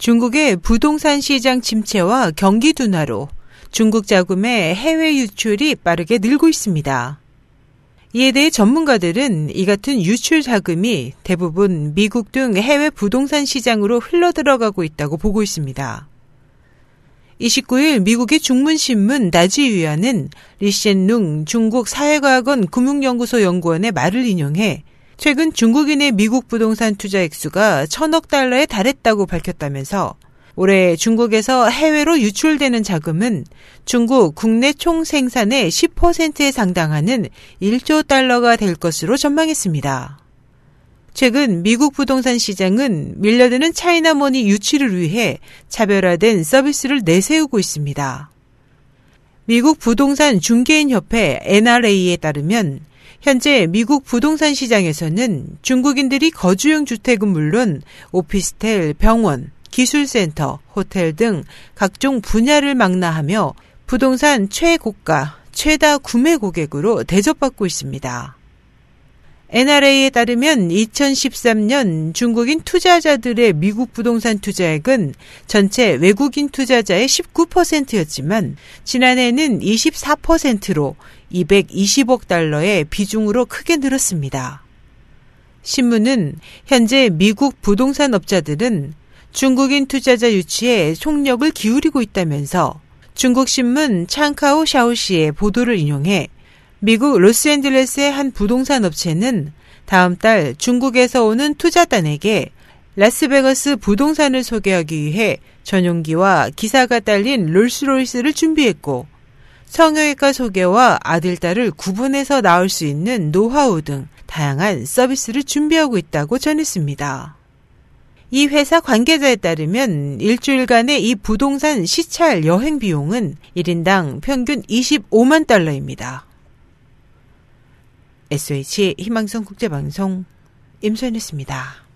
중국의 부동산 시장 침체와 경기 둔화로 중국 자금의 해외 유출이 빠르게 늘고 있습니다. 이에 대해 전문가들은 이 같은 유출 자금이 대부분 미국 등 해외 부동산 시장으로 흘러들어가고 있다고 보고 있습니다. 29일 미국의 중문신문 나지위안은 리센룽 중국 사회과학원 금융연구소 연구원의 말을 인용해 최근 중국인의 미국 부동산 투자 액수가 천억 달러에 달했다고 밝혔다면서 올해 중국에서 해외로 유출되는 자금은 중국 국내 총 생산의 10%에 상당하는 1조 달러가 될 것으로 전망했습니다. 최근 미국 부동산 시장은 밀려드는 차이나머니 유치를 위해 차별화된 서비스를 내세우고 있습니다. 미국 부동산 중개인 협회 NRA에 따르면 현재 미국 부동산 시장에서는 중국인들이 거주용 주택은 물론 오피스텔, 병원, 기술센터, 호텔 등 각종 분야를 망라하며 부동산 최고가, 최다 구매 고객으로 대접받고 있습니다. NRA에 따르면 2013년 중국인 투자자들의 미국 부동산 투자액은 전체 외국인 투자자의 19%였지만 지난해는 24%로 220억 달러의 비중으로 크게 늘었습니다. 신문은 현재 미국 부동산 업자들은 중국인 투자자 유치에 총력을 기울이고 있다면서 중국 신문 창카오 샤오시의 보도를 인용해 미국 로스앤젤레스의 한 부동산 업체는 다음 달 중국에서 오는 투자단에게 라스베가스 부동산을 소개하기 위해 전용기와 기사가 딸린 롤스로이스를 준비했고 성형외과 소개와 아들, 딸을 구분해서 나올 수 있는 노하우 등 다양한 서비스를 준비하고 있다고 전했습니다. 이 회사 관계자에 따르면 일주일간의 이 부동산 시찰 여행 비용은 1인당 평균 25만 달러입니다. SH 희망성 국제방송 임소연이었습니다.